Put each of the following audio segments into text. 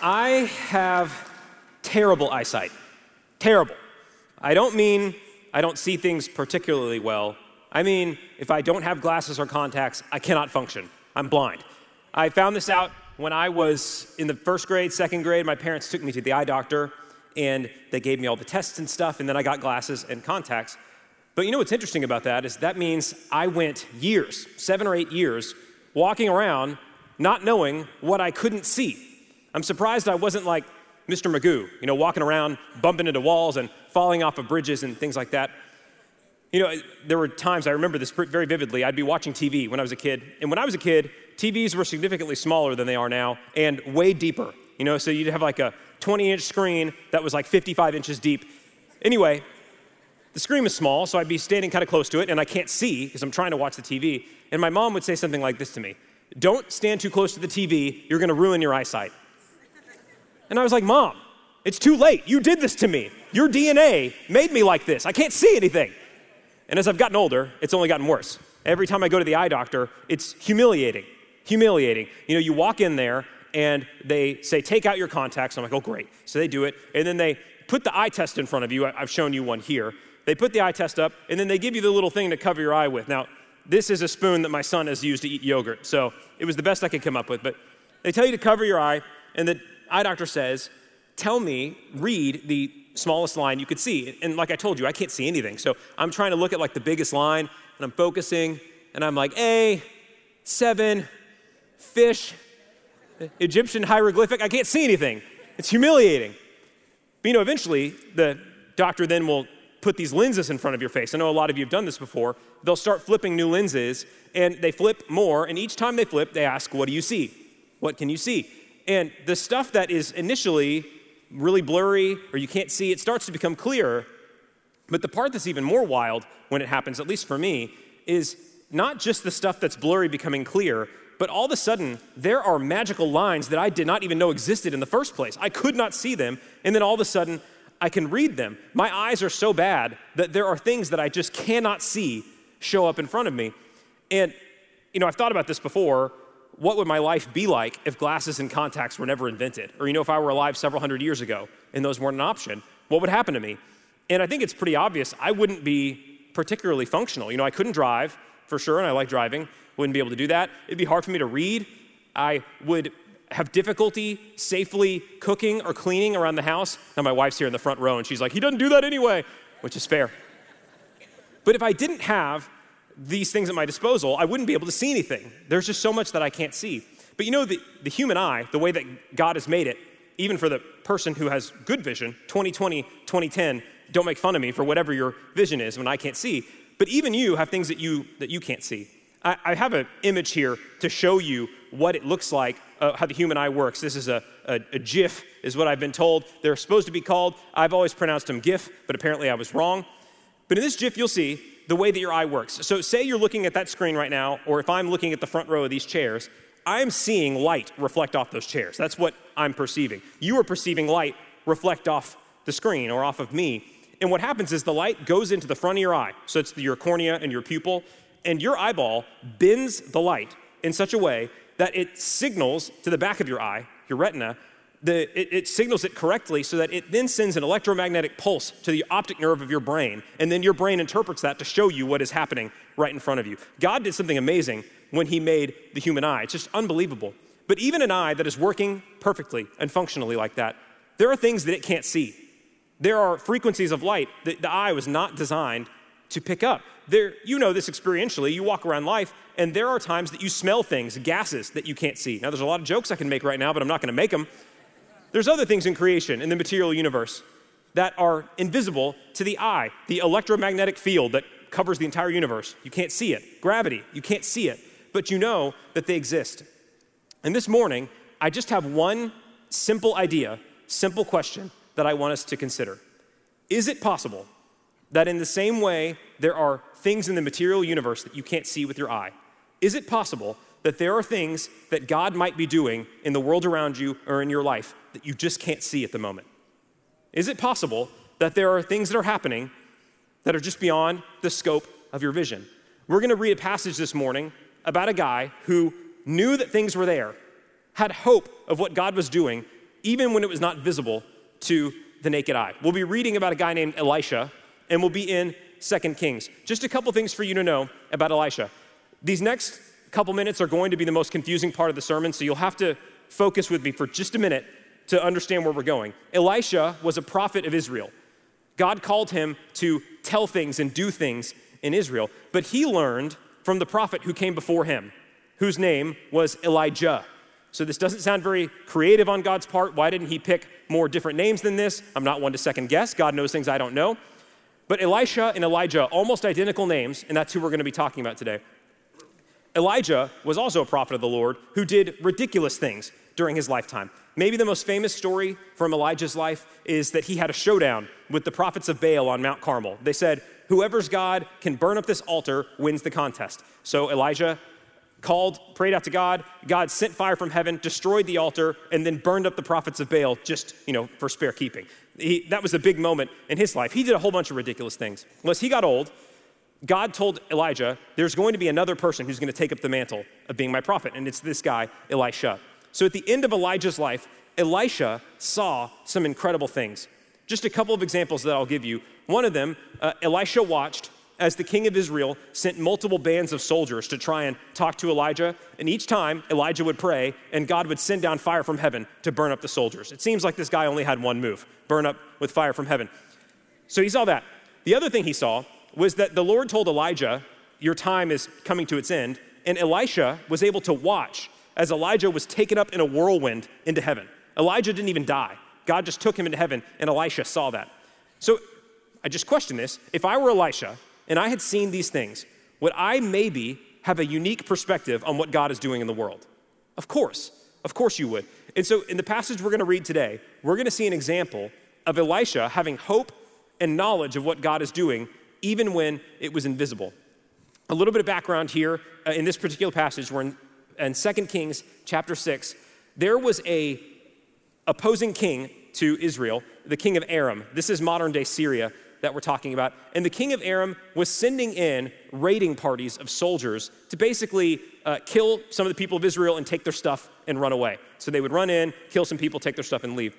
I have terrible eyesight. Terrible. I don't mean I don't see things particularly well. I mean, if I don't have glasses or contacts, I cannot function. I'm blind. I found this out when I was in the first grade, second grade. My parents took me to the eye doctor and they gave me all the tests and stuff, and then I got glasses and contacts. But you know what's interesting about that is that means I went years, seven or eight years, walking around not knowing what I couldn't see. I'm surprised I wasn't like Mr. Magoo, you know, walking around, bumping into walls and falling off of bridges and things like that. You know, there were times, I remember this very vividly, I'd be watching TV when I was a kid. And when I was a kid, TVs were significantly smaller than they are now and way deeper. You know, so you'd have like a 20 inch screen that was like 55 inches deep. Anyway, the screen was small, so I'd be standing kind of close to it and I can't see because I'm trying to watch the TV. And my mom would say something like this to me Don't stand too close to the TV, you're gonna ruin your eyesight. And I was like, Mom, it's too late. You did this to me. Your DNA made me like this. I can't see anything. And as I've gotten older, it's only gotten worse. Every time I go to the eye doctor, it's humiliating. Humiliating. You know, you walk in there and they say, take out your contacts. I'm like, oh, great. So they do it. And then they put the eye test in front of you. I've shown you one here. They put the eye test up, and then they give you the little thing to cover your eye with. Now, this is a spoon that my son has used to eat yogurt. So it was the best I could come up with. But they tell you to cover your eye, and the eye doctor says, Tell me, read the smallest line you could see. And like I told you, I can't see anything. So I'm trying to look at like the biggest line and I'm focusing and I'm like, A, seven, fish, Egyptian hieroglyphic. I can't see anything. It's humiliating. But you know, eventually the doctor then will put these lenses in front of your face. I know a lot of you have done this before. They'll start flipping new lenses and they flip more. And each time they flip, they ask, What do you see? What can you see? And the stuff that is initially really blurry or you can't see, it starts to become clearer. But the part that's even more wild when it happens, at least for me, is not just the stuff that's blurry becoming clear, but all of a sudden, there are magical lines that I did not even know existed in the first place. I could not see them, and then all of a sudden, I can read them. My eyes are so bad that there are things that I just cannot see show up in front of me. And, you know, I've thought about this before what would my life be like if glasses and contacts were never invented? Or, you know, if I were alive several hundred years ago and those weren't an option, what would happen to me? And I think it's pretty obvious I wouldn't be particularly functional. You know, I couldn't drive for sure, and I like driving, wouldn't be able to do that. It'd be hard for me to read. I would have difficulty safely cooking or cleaning around the house. Now, my wife's here in the front row, and she's like, he doesn't do that anyway, which is fair. But if I didn't have these things at my disposal, I wouldn't be able to see anything. There's just so much that I can't see. But you know, the, the human eye, the way that God has made it, even for the person who has good vision, 2020, 2010, don't make fun of me for whatever your vision is when I can't see. But even you have things that you, that you can't see. I, I have an image here to show you what it looks like, uh, how the human eye works. This is a, a, a GIF, is what I've been told. They're supposed to be called. I've always pronounced them GIF, but apparently I was wrong. But in this GIF, you'll see the way that your eye works. So, say you're looking at that screen right now, or if I'm looking at the front row of these chairs, I'm seeing light reflect off those chairs. That's what I'm perceiving. You are perceiving light reflect off the screen or off of me. And what happens is the light goes into the front of your eye. So it's your cornea and your pupil, and your eyeball bends the light in such a way that it signals to the back of your eye, your retina, the, it, it, signals it correctly so that it then sends an electromagnetic pulse to the optic nerve of your brain. And then your brain interprets that to show you what is happening right in front of you. God did something amazing when He made the human eye. It's just unbelievable. But even an eye that is working perfectly and functionally like that, there are things that it can't see. There are frequencies of light that the eye was not designed to pick up. There, you know this experientially. You walk around life, and there are times that you smell things, gases that you can't see. Now, there's a lot of jokes I can make right now, but I'm not going to make them. There's other things in creation, in the material universe, that are invisible to the eye. The electromagnetic field that covers the entire universe, you can't see it. Gravity, you can't see it, but you know that they exist. And this morning, I just have one simple idea, simple question that I want us to consider. Is it possible that in the same way there are things in the material universe that you can't see with your eye, is it possible that there are things that God might be doing in the world around you or in your life that you just can't see at the moment? Is it possible that there are things that are happening that are just beyond the scope of your vision? We're going to read a passage this morning about a guy who knew that things were there, had hope of what God was doing, even when it was not visible to the naked eye. We'll be reading about a guy named Elisha, and we'll be in Second Kings. Just a couple things for you to know about Elisha. These next couple minutes are going to be the most confusing part of the sermon, so you'll have to focus with me for just a minute to understand where we're going. Elisha was a prophet of Israel. God called him to tell things and do things in Israel, but he learned from the prophet who came before him, whose name was Elijah. So this doesn't sound very creative on God's part. Why didn't he pick more different names than this? I'm not one to second guess. God knows things I don't know. But Elisha and Elijah, almost identical names, and that's who we're going to be talking about today. Elijah was also a prophet of the Lord who did ridiculous things during his lifetime. Maybe the most famous story from Elijah's life is that he had a showdown with the prophets of Baal on Mount Carmel. They said, Whoever's God can burn up this altar wins the contest. So Elijah called, prayed out to God. God sent fire from heaven, destroyed the altar, and then burned up the prophets of Baal just, you know, for spare keeping. He, that was a big moment in his life. He did a whole bunch of ridiculous things. Unless he got old, God told Elijah, there's going to be another person who's going to take up the mantle of being my prophet, and it's this guy, Elisha. So at the end of Elijah's life, Elisha saw some incredible things. Just a couple of examples that I'll give you. One of them, uh, Elisha watched as the king of Israel sent multiple bands of soldiers to try and talk to Elijah. And each time, Elijah would pray, and God would send down fire from heaven to burn up the soldiers. It seems like this guy only had one move burn up with fire from heaven. So he saw that. The other thing he saw was that the Lord told Elijah, Your time is coming to its end. And Elisha was able to watch as Elijah was taken up in a whirlwind into heaven. Elijah didn't even die. God just took him into heaven, and Elisha saw that. So I just question this. If I were Elisha and I had seen these things, would I maybe have a unique perspective on what God is doing in the world? Of course. Of course you would. And so in the passage we're going to read today, we're going to see an example of Elisha having hope and knowledge of what God is doing even when it was invisible. A little bit of background here uh, in this particular passage, we're in, in 2 Kings chapter 6. There was a opposing king to Israel, the king of Aram. This is modern day Syria that we're talking about. And the king of Aram was sending in raiding parties of soldiers to basically uh, kill some of the people of Israel and take their stuff and run away. So they would run in, kill some people, take their stuff, and leave.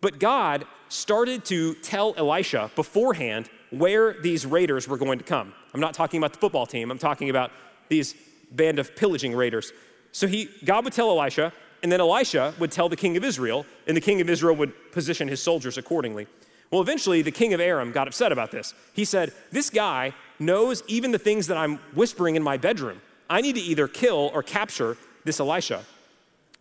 But God started to tell Elisha beforehand where these raiders were going to come. I'm not talking about the football team, I'm talking about these band of pillaging raiders. So he, God would tell Elisha, and then Elisha would tell the king of Israel, and the king of Israel would position his soldiers accordingly. Well, eventually, the king of Aram got upset about this. He said, This guy knows even the things that I'm whispering in my bedroom. I need to either kill or capture this Elisha.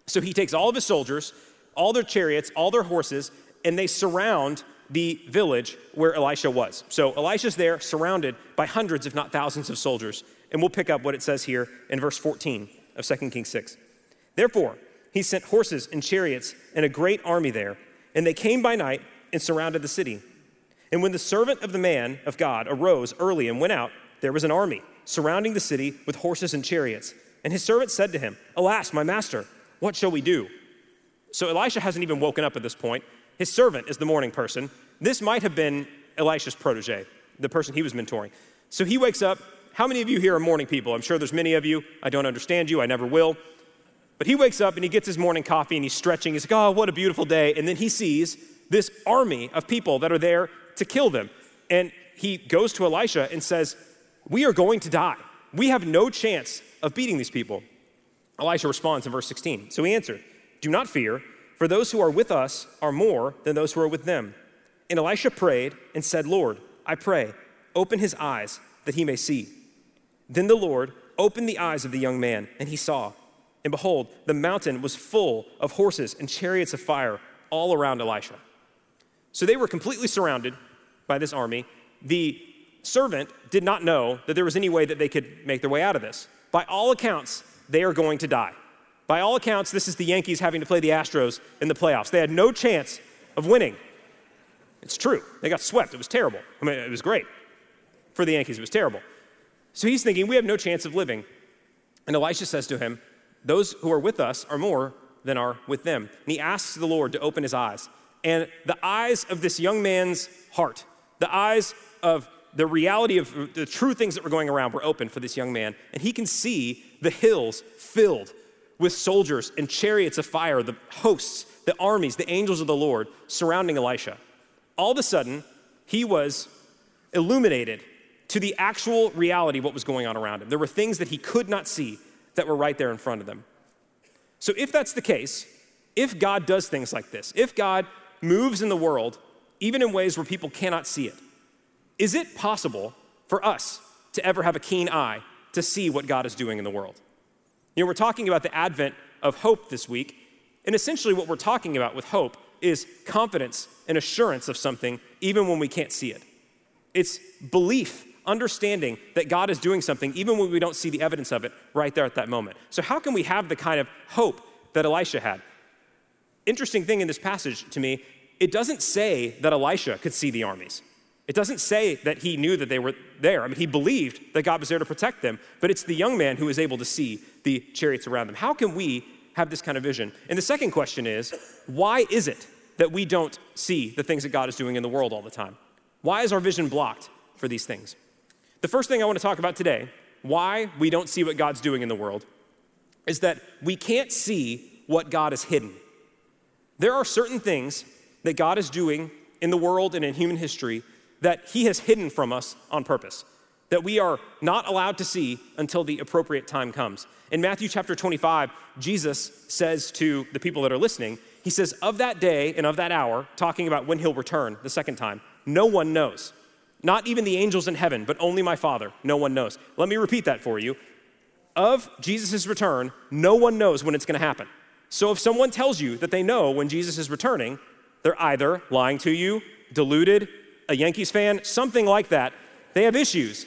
So he takes all of his soldiers, all their chariots, all their horses, and they surround the village where Elisha was. So Elisha's there, surrounded by hundreds, if not thousands, of soldiers. And we'll pick up what it says here in verse 14 of 2 Kings 6. Therefore, he sent horses and chariots and a great army there, and they came by night and surrounded the city. And when the servant of the man of God arose early and went out, there was an army surrounding the city with horses and chariots. And his servant said to him, Alas, my master, what shall we do? So Elisha hasn't even woken up at this point. His servant is the morning person. This might have been Elisha's protege, the person he was mentoring. So he wakes up. How many of you here are morning people? I'm sure there's many of you. I don't understand you. I never will. But he wakes up and he gets his morning coffee and he's stretching. He's like, oh, what a beautiful day. And then he sees this army of people that are there to kill them. And he goes to Elisha and says, We are going to die. We have no chance of beating these people. Elisha responds in verse 16. So he answered, Do not fear, for those who are with us are more than those who are with them. And Elisha prayed and said, Lord, I pray, open his eyes that he may see. Then the Lord opened the eyes of the young man, and he saw. And behold, the mountain was full of horses and chariots of fire all around Elisha. So they were completely surrounded by this army. The servant did not know that there was any way that they could make their way out of this. By all accounts, they are going to die. By all accounts, this is the Yankees having to play the Astros in the playoffs. They had no chance of winning. It's true. They got swept. It was terrible. I mean, it was great. For the Yankees, it was terrible. So he's thinking, we have no chance of living. And Elisha says to him, Those who are with us are more than are with them. And he asks the Lord to open his eyes and the eyes of this young man's heart, the eyes of the reality of the true things that were going around were open for this young man. And he can see the hills filled with soldiers and chariots of fire, the hosts, the armies, the angels of the Lord surrounding Elisha. All of a sudden, he was illuminated to the actual reality of what was going on around him. There were things that he could not see that were right there in front of them. So, if that's the case, if God does things like this, if God moves in the world, even in ways where people cannot see it, is it possible for us to ever have a keen eye to see what God is doing in the world? You know, we're talking about the advent of hope this week, and essentially what we're talking about with hope is confidence and assurance of something even when we can't see it. It's belief, understanding that God is doing something even when we don't see the evidence of it right there at that moment. So, how can we have the kind of hope that Elisha had? Interesting thing in this passage to me, it doesn't say that Elisha could see the armies. It doesn't say that he knew that they were there. I mean, he believed that God was there to protect them, but it's the young man who is able to see the chariots around them. How can we have this kind of vision? And the second question is why is it that we don't see the things that God is doing in the world all the time? Why is our vision blocked for these things? The first thing I want to talk about today, why we don't see what God's doing in the world, is that we can't see what God has hidden. There are certain things that God is doing in the world and in human history that He has hidden from us on purpose, that we are not allowed to see until the appropriate time comes. In Matthew chapter 25, Jesus says to the people that are listening, He says, Of that day and of that hour, talking about when He'll return the second time, no one knows. Not even the angels in heaven, but only my Father. No one knows. Let me repeat that for you. Of Jesus' return, no one knows when it's going to happen. So if someone tells you that they know when Jesus is returning, they're either lying to you, deluded, a Yankees fan, something like that, they have issues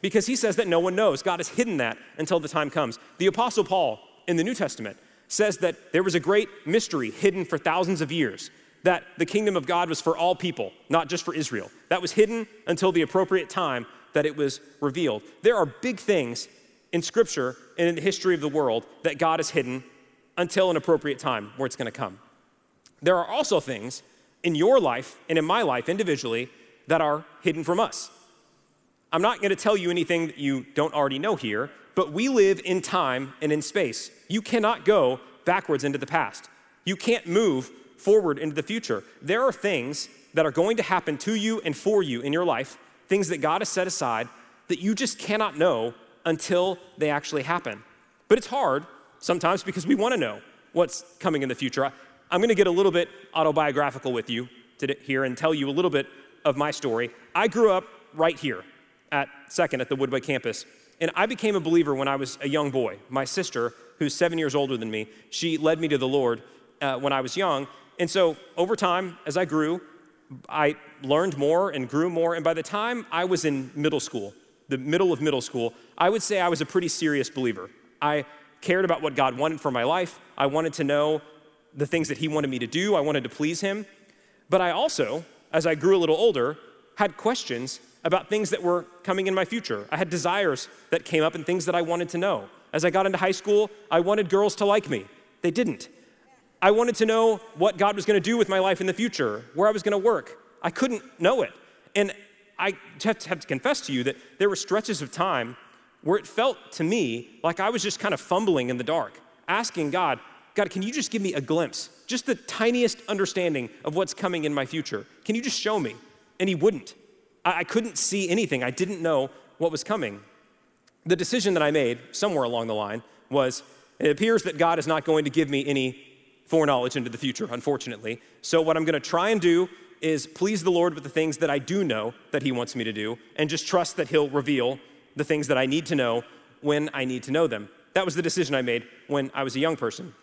because he says that no one knows. God has hidden that until the time comes. The Apostle Paul in the New Testament says that there was a great mystery hidden for thousands of years, that the kingdom of God was for all people, not just for Israel. That was hidden until the appropriate time that it was revealed. There are big things in Scripture and in the history of the world that God has hidden until an appropriate time where it's going to come. There are also things in your life and in my life individually that are hidden from us. I'm not going to tell you anything that you don't already know here, but we live in time and in space. You cannot go backwards into the past. You can't move forward into the future. There are things that are going to happen to you and for you in your life, things that God has set aside that you just cannot know until they actually happen. But it's hard sometimes because we want to know what's coming in the future. I'm going to get a little bit autobiographical with you today, here and tell you a little bit of my story. I grew up right here at Second at the Woodway campus, and I became a believer when I was a young boy. My sister, who's seven years older than me, she led me to the Lord uh, when I was young. And so over time, as I grew, I learned more and grew more. And by the time I was in middle school, the middle of middle school, I would say I was a pretty serious believer. I cared about what God wanted for my life. I wanted to know the things that He wanted me to do. I wanted to please Him. But I also, as I grew a little older, had questions about things that were coming in my future. I had desires that came up and things that I wanted to know. As I got into high school, I wanted girls to like me. They didn't. I wanted to know what God was going to do with my life in the future, where I was going to work. I couldn't know it. And I have to, have to confess to you that there were stretches of time where it felt to me like I was just kind of fumbling in the dark, asking God, God, can you just give me a glimpse, just the tiniest understanding of what's coming in my future? Can you just show me? And He wouldn't. I, I couldn't see anything, I didn't know what was coming. The decision that I made somewhere along the line was it appears that God is not going to give me any foreknowledge into the future, unfortunately. So, what I'm going to try and do is please the Lord with the things that I do know that He wants me to do, and just trust that He'll reveal the things that I need to know when I need to know them. That was the decision I made when I was a young person.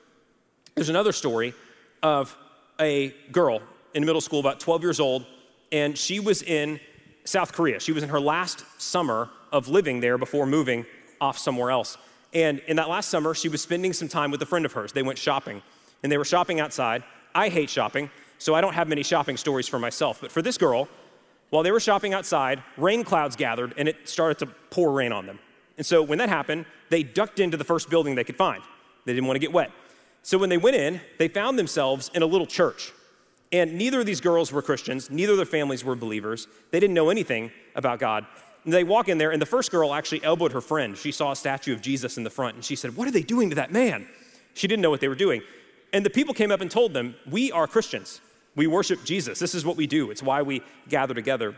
There's another story of a girl in middle school, about 12 years old, and she was in South Korea. She was in her last summer of living there before moving off somewhere else. And in that last summer, she was spending some time with a friend of hers. They went shopping, and they were shopping outside. I hate shopping, so I don't have many shopping stories for myself. But for this girl, while they were shopping outside, rain clouds gathered, and it started to pour rain on them. And so when that happened, they ducked into the first building they could find. They didn't want to get wet. So when they went in, they found themselves in a little church. And neither of these girls were Christians, neither of their families were believers. They didn't know anything about God. And they walk in there, and the first girl actually elbowed her friend. She saw a statue of Jesus in the front, and she said, What are they doing to that man? She didn't know what they were doing. And the people came up and told them, We are Christians. We worship Jesus. This is what we do. It's why we gather together.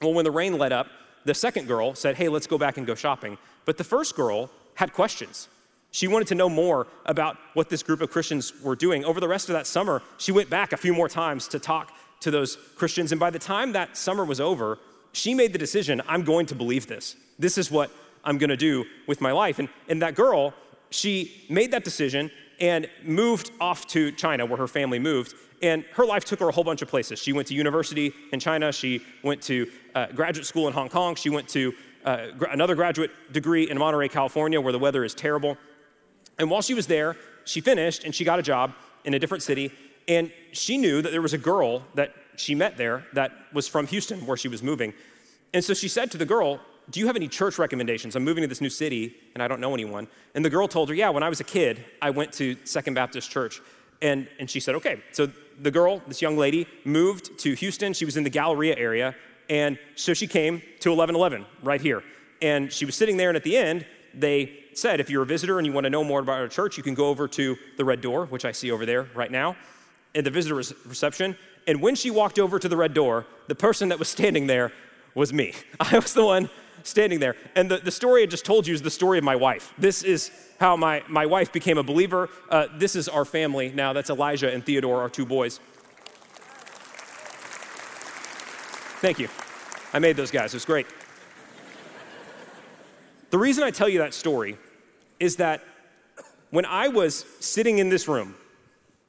Well, when the rain let up, the second girl said, Hey, let's go back and go shopping. But the first girl had questions. She wanted to know more about what this group of Christians were doing. Over the rest of that summer, she went back a few more times to talk to those Christians. And by the time that summer was over, she made the decision I'm going to believe this. This is what I'm going to do with my life. And, and that girl, she made that decision and moved off to China, where her family moved. And her life took her a whole bunch of places. She went to university in China, she went to uh, graduate school in Hong Kong, she went to uh, another graduate degree in Monterey, California, where the weather is terrible. And while she was there, she finished and she got a job in a different city. And she knew that there was a girl that she met there that was from Houston, where she was moving. And so she said to the girl, Do you have any church recommendations? I'm moving to this new city and I don't know anyone. And the girl told her, Yeah, when I was a kid, I went to Second Baptist Church. And, and she said, Okay. So the girl, this young lady, moved to Houston. She was in the Galleria area. And so she came to 1111 right here. And she was sitting there, and at the end, they said, if you're a visitor and you want to know more about our church, you can go over to the red door, which I see over there right now, in the visitor reception. And when she walked over to the red door, the person that was standing there was me. I was the one standing there. And the, the story I just told you is the story of my wife. This is how my, my wife became a believer. Uh, this is our family now. That's Elijah and Theodore, our two boys. Thank you. I made those guys. It was great. The reason I tell you that story is that when I was sitting in this room,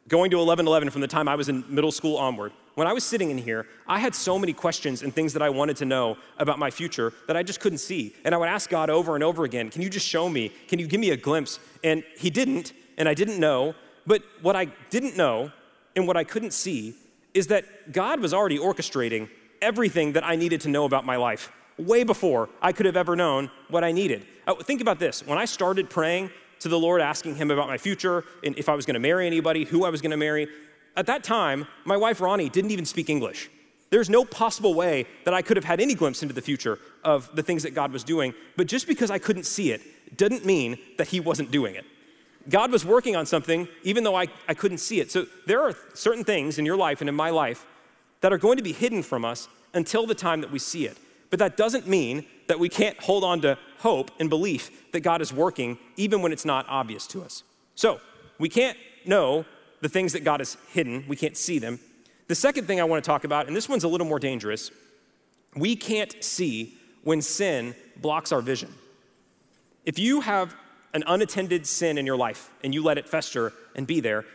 going to 1111 from the time I was in middle school onward, when I was sitting in here, I had so many questions and things that I wanted to know about my future that I just couldn't see. And I would ask God over and over again, Can you just show me? Can you give me a glimpse? And He didn't, and I didn't know. But what I didn't know and what I couldn't see is that God was already orchestrating everything that I needed to know about my life way before I could have ever known what I needed. Uh, think about this when I started praying to the Lord, asking Him about my future and if I was going to marry anybody, who I was going to marry, at that time, my wife Ronnie didn't even speak English. There's no possible way that I could have had any glimpse into the future of the things that God was doing. But just because I couldn't see it didn't mean that He wasn't doing it. God was working on something even though I, I couldn't see it. So there are certain things in your life and in my life that are going to be hidden from us until the time that we see it. But that doesn't mean that we can't hold on to hope and belief that God is working even when it's not obvious to us. So we can't know the things that God has hidden, we can't see them. The second thing I want to talk about, and this one's a little more dangerous, we can't see when sin blocks our vision. If you have an unattended sin in your life and you let it fester and be there,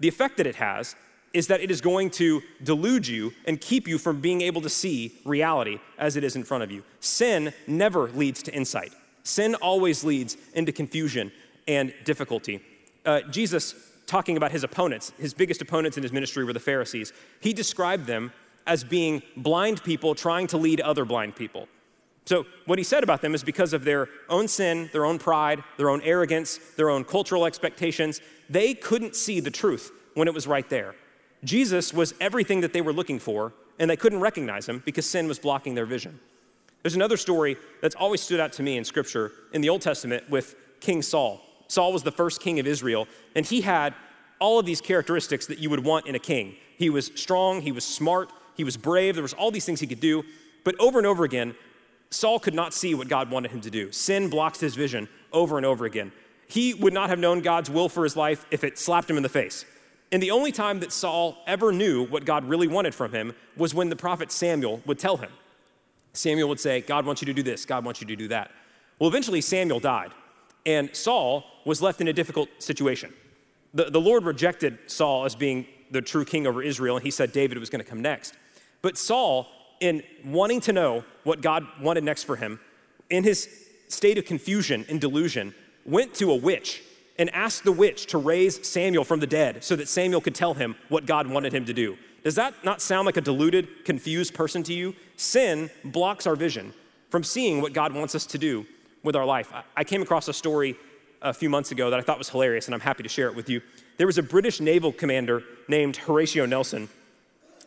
the effect that it has is that it is going to delude you and keep you from being able to see reality as it is in front of you. Sin never leads to insight, sin always leads into confusion and difficulty. Uh, Jesus, talking about his opponents, his biggest opponents in his ministry were the Pharisees, he described them as being blind people trying to lead other blind people. So, what he said about them is because of their own sin, their own pride, their own arrogance, their own cultural expectations, they couldn't see the truth when it was right there. Jesus was everything that they were looking for, and they couldn't recognize him because sin was blocking their vision. There's another story that's always stood out to me in Scripture in the Old Testament with King Saul. Saul was the first king of Israel, and he had all of these characteristics that you would want in a king. He was strong, he was smart, he was brave, there was all these things he could do, but over and over again, Saul could not see what God wanted him to do. Sin blocked his vision over and over again. He would not have known God's will for his life if it slapped him in the face. And the only time that Saul ever knew what God really wanted from him was when the prophet Samuel would tell him. Samuel would say, God wants you to do this, God wants you to do that. Well, eventually Samuel died, and Saul was left in a difficult situation. The, the Lord rejected Saul as being the true king over Israel, and he said David was going to come next. But Saul, in wanting to know what God wanted next for him, in his state of confusion and delusion, went to a witch and asked the witch to raise Samuel from the dead so that Samuel could tell him what God wanted him to do. Does that not sound like a deluded, confused person to you? Sin blocks our vision from seeing what God wants us to do with our life. I came across a story a few months ago that I thought was hilarious, and I'm happy to share it with you. There was a British naval commander named Horatio Nelson,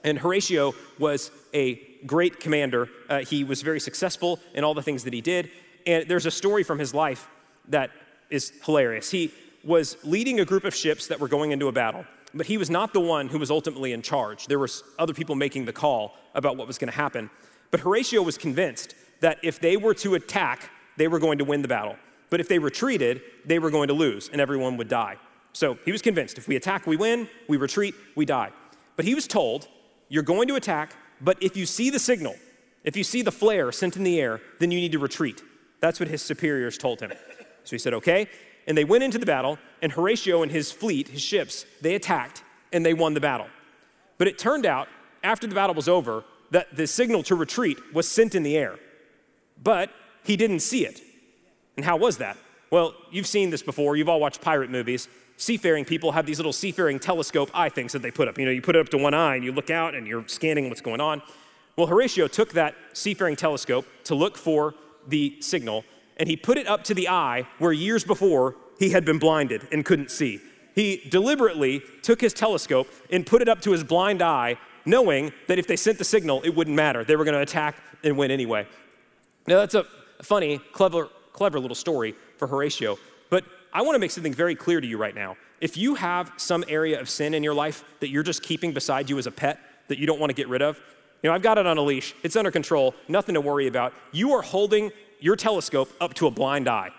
and Horatio was a great commander. Uh, he was very successful in all the things that he did, and there's a story from his life that is hilarious. He was leading a group of ships that were going into a battle, but he was not the one who was ultimately in charge. There were other people making the call about what was going to happen. But Horatio was convinced that if they were to attack, they were going to win the battle. But if they retreated, they were going to lose and everyone would die. So he was convinced if we attack, we win, we retreat, we die. But he was told, you're going to attack, but if you see the signal, if you see the flare sent in the air, then you need to retreat. That's what his superiors told him. So he said, okay. And they went into the battle, and Horatio and his fleet, his ships, they attacked and they won the battle. But it turned out, after the battle was over, that the signal to retreat was sent in the air. But he didn't see it. And how was that? Well, you've seen this before. You've all watched pirate movies. Seafaring people have these little seafaring telescope eye things that they put up. You know, you put it up to one eye and you look out and you're scanning what's going on. Well, Horatio took that seafaring telescope to look for the signal and he put it up to the eye where years before he had been blinded and couldn't see. He deliberately took his telescope and put it up to his blind eye, knowing that if they sent the signal, it wouldn't matter. They were going to attack and win anyway. Now, that's a funny, clever, clever little story for Horatio, but I want to make something very clear to you right now. If you have some area of sin in your life that you're just keeping beside you as a pet that you don't want to get rid of, you know, I've got it on a leash, it's under control, nothing to worry about. You are holding your telescope up to a blind eye.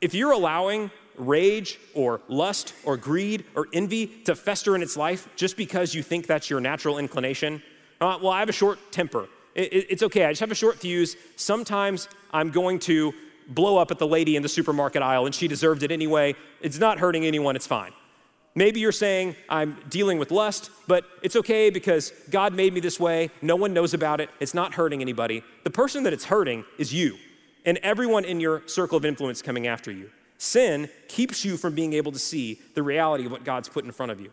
If you're allowing rage or lust or greed or envy to fester in its life just because you think that's your natural inclination, uh, well, I have a short temper. It, it, it's okay, I just have a short fuse. Sometimes I'm going to blow up at the lady in the supermarket aisle and she deserved it anyway. It's not hurting anyone, it's fine. Maybe you're saying, I'm dealing with lust, but it's okay because God made me this way. No one knows about it. It's not hurting anybody. The person that it's hurting is you and everyone in your circle of influence coming after you. Sin keeps you from being able to see the reality of what God's put in front of you.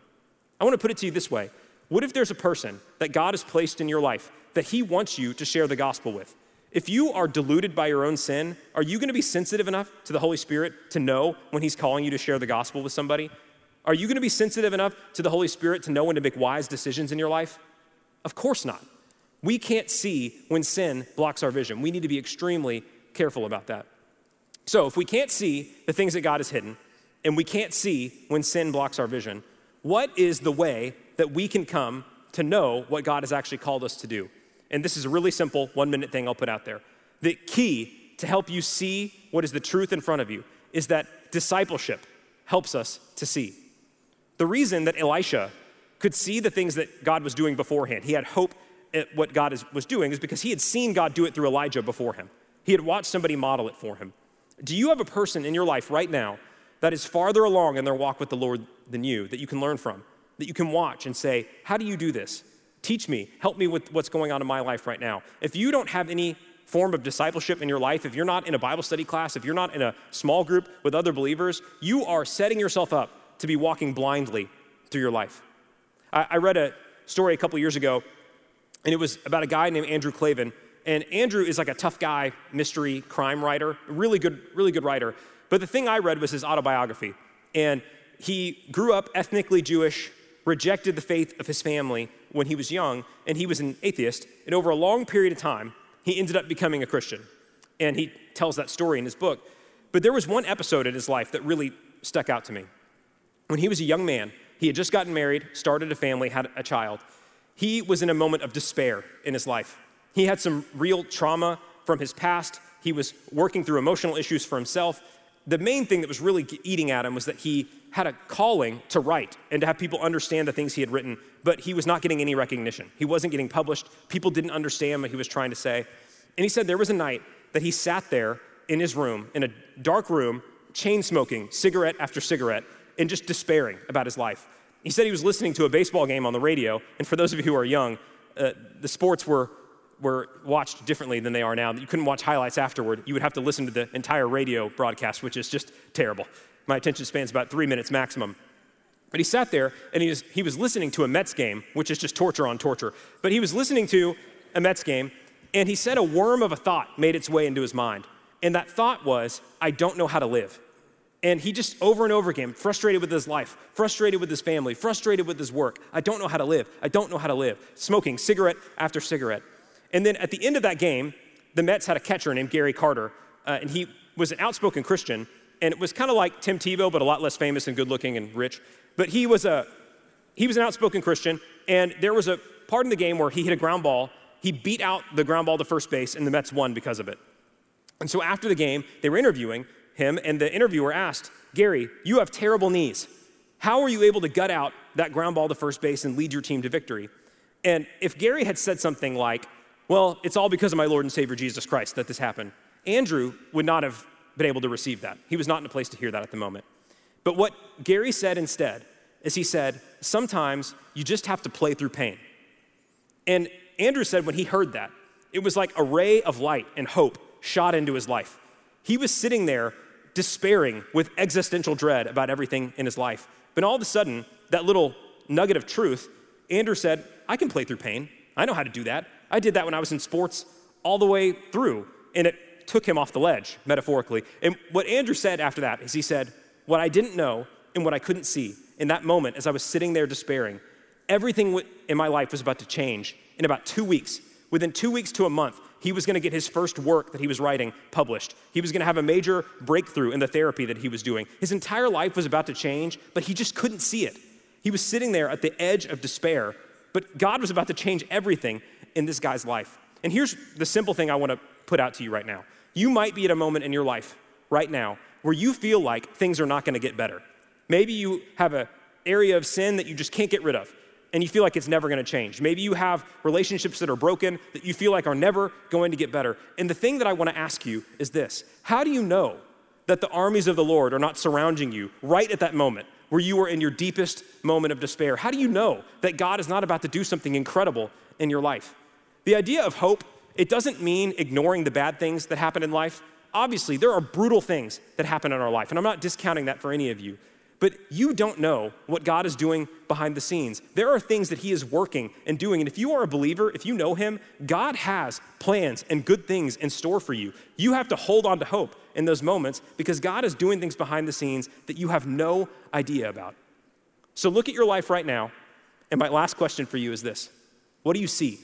I want to put it to you this way What if there's a person that God has placed in your life that He wants you to share the gospel with? If you are deluded by your own sin, are you going to be sensitive enough to the Holy Spirit to know when He's calling you to share the gospel with somebody? Are you going to be sensitive enough to the Holy Spirit to know when to make wise decisions in your life? Of course not. We can't see when sin blocks our vision. We need to be extremely careful about that. So, if we can't see the things that God has hidden, and we can't see when sin blocks our vision, what is the way that we can come to know what God has actually called us to do? And this is a really simple one minute thing I'll put out there. The key to help you see what is the truth in front of you is that discipleship helps us to see. The reason that Elisha could see the things that God was doing beforehand, he had hope at what God is, was doing, is because he had seen God do it through Elijah before him. He had watched somebody model it for him. Do you have a person in your life right now that is farther along in their walk with the Lord than you that you can learn from, that you can watch and say, How do you do this? Teach me, help me with what's going on in my life right now. If you don't have any form of discipleship in your life, if you're not in a Bible study class, if you're not in a small group with other believers, you are setting yourself up to be walking blindly through your life. I, I read a story a couple years ago, and it was about a guy named Andrew Klavan. And Andrew is like a tough guy, mystery crime writer, really good, really good writer. But the thing I read was his autobiography. And he grew up ethnically Jewish, rejected the faith of his family, when he was young, and he was an atheist. And over a long period of time, he ended up becoming a Christian. And he tells that story in his book. But there was one episode in his life that really stuck out to me. When he was a young man, he had just gotten married, started a family, had a child. He was in a moment of despair in his life. He had some real trauma from his past. He was working through emotional issues for himself. The main thing that was really eating at him was that he had a calling to write and to have people understand the things he had written, but he was not getting any recognition. He wasn't getting published. People didn't understand what he was trying to say. And he said there was a night that he sat there in his room, in a dark room, chain smoking, cigarette after cigarette, and just despairing about his life. He said he was listening to a baseball game on the radio, and for those of you who are young, uh, the sports were, were watched differently than they are now. You couldn't watch highlights afterward. You would have to listen to the entire radio broadcast, which is just terrible. My attention span's about three minutes maximum. But he sat there and he was, he was listening to a Mets game, which is just torture on torture. But he was listening to a Mets game, and he said a worm of a thought made its way into his mind. And that thought was, I don't know how to live. And he just over and over again, frustrated with his life, frustrated with his family, frustrated with his work. I don't know how to live. I don't know how to live. Smoking cigarette after cigarette. And then at the end of that game, the Mets had a catcher named Gary Carter, uh, and he was an outspoken Christian, and it was kind of like Tim Tebow, but a lot less famous and good looking and rich. But he was, a, he was an outspoken Christian, and there was a part in the game where he hit a ground ball. He beat out the ground ball to first base, and the Mets won because of it. And so after the game, they were interviewing him, and the interviewer asked, Gary, you have terrible knees. How were you able to gut out that ground ball to first base and lead your team to victory? And if Gary had said something like, Well, it's all because of my Lord and Savior Jesus Christ that this happened, Andrew would not have been able to receive that. He was not in a place to hear that at the moment. But what Gary said instead is he said, Sometimes you just have to play through pain. And Andrew said when he heard that, it was like a ray of light and hope shot into his life. He was sitting there despairing with existential dread about everything in his life. But all of a sudden, that little nugget of truth, Andrew said, I can play through pain. I know how to do that. I did that when I was in sports all the way through, and it took him off the ledge, metaphorically. And what Andrew said after that is he said, What I didn't know and what I couldn't see in that moment as I was sitting there despairing, everything in my life was about to change in about two weeks. Within two weeks to a month, he was going to get his first work that he was writing published. He was going to have a major breakthrough in the therapy that he was doing. His entire life was about to change, but he just couldn't see it. He was sitting there at the edge of despair, but God was about to change everything in this guy's life. And here's the simple thing I want to put out to you right now. You might be at a moment in your life right now where you feel like things are not going to get better. Maybe you have an area of sin that you just can't get rid of and you feel like it's never going to change. Maybe you have relationships that are broken that you feel like are never going to get better. And the thing that I want to ask you is this How do you know that the armies of the Lord are not surrounding you right at that moment where you are in your deepest moment of despair? How do you know that God is not about to do something incredible in your life? The idea of hope, it doesn't mean ignoring the bad things that happen in life. Obviously, there are brutal things that happen in our life, and I'm not discounting that for any of you. But you don't know what God is doing behind the scenes. There are things that He is working and doing. And if you are a believer, if you know Him, God has plans and good things in store for you. You have to hold on to hope in those moments because God is doing things behind the scenes that you have no idea about. So look at your life right now. And my last question for you is this What do you see?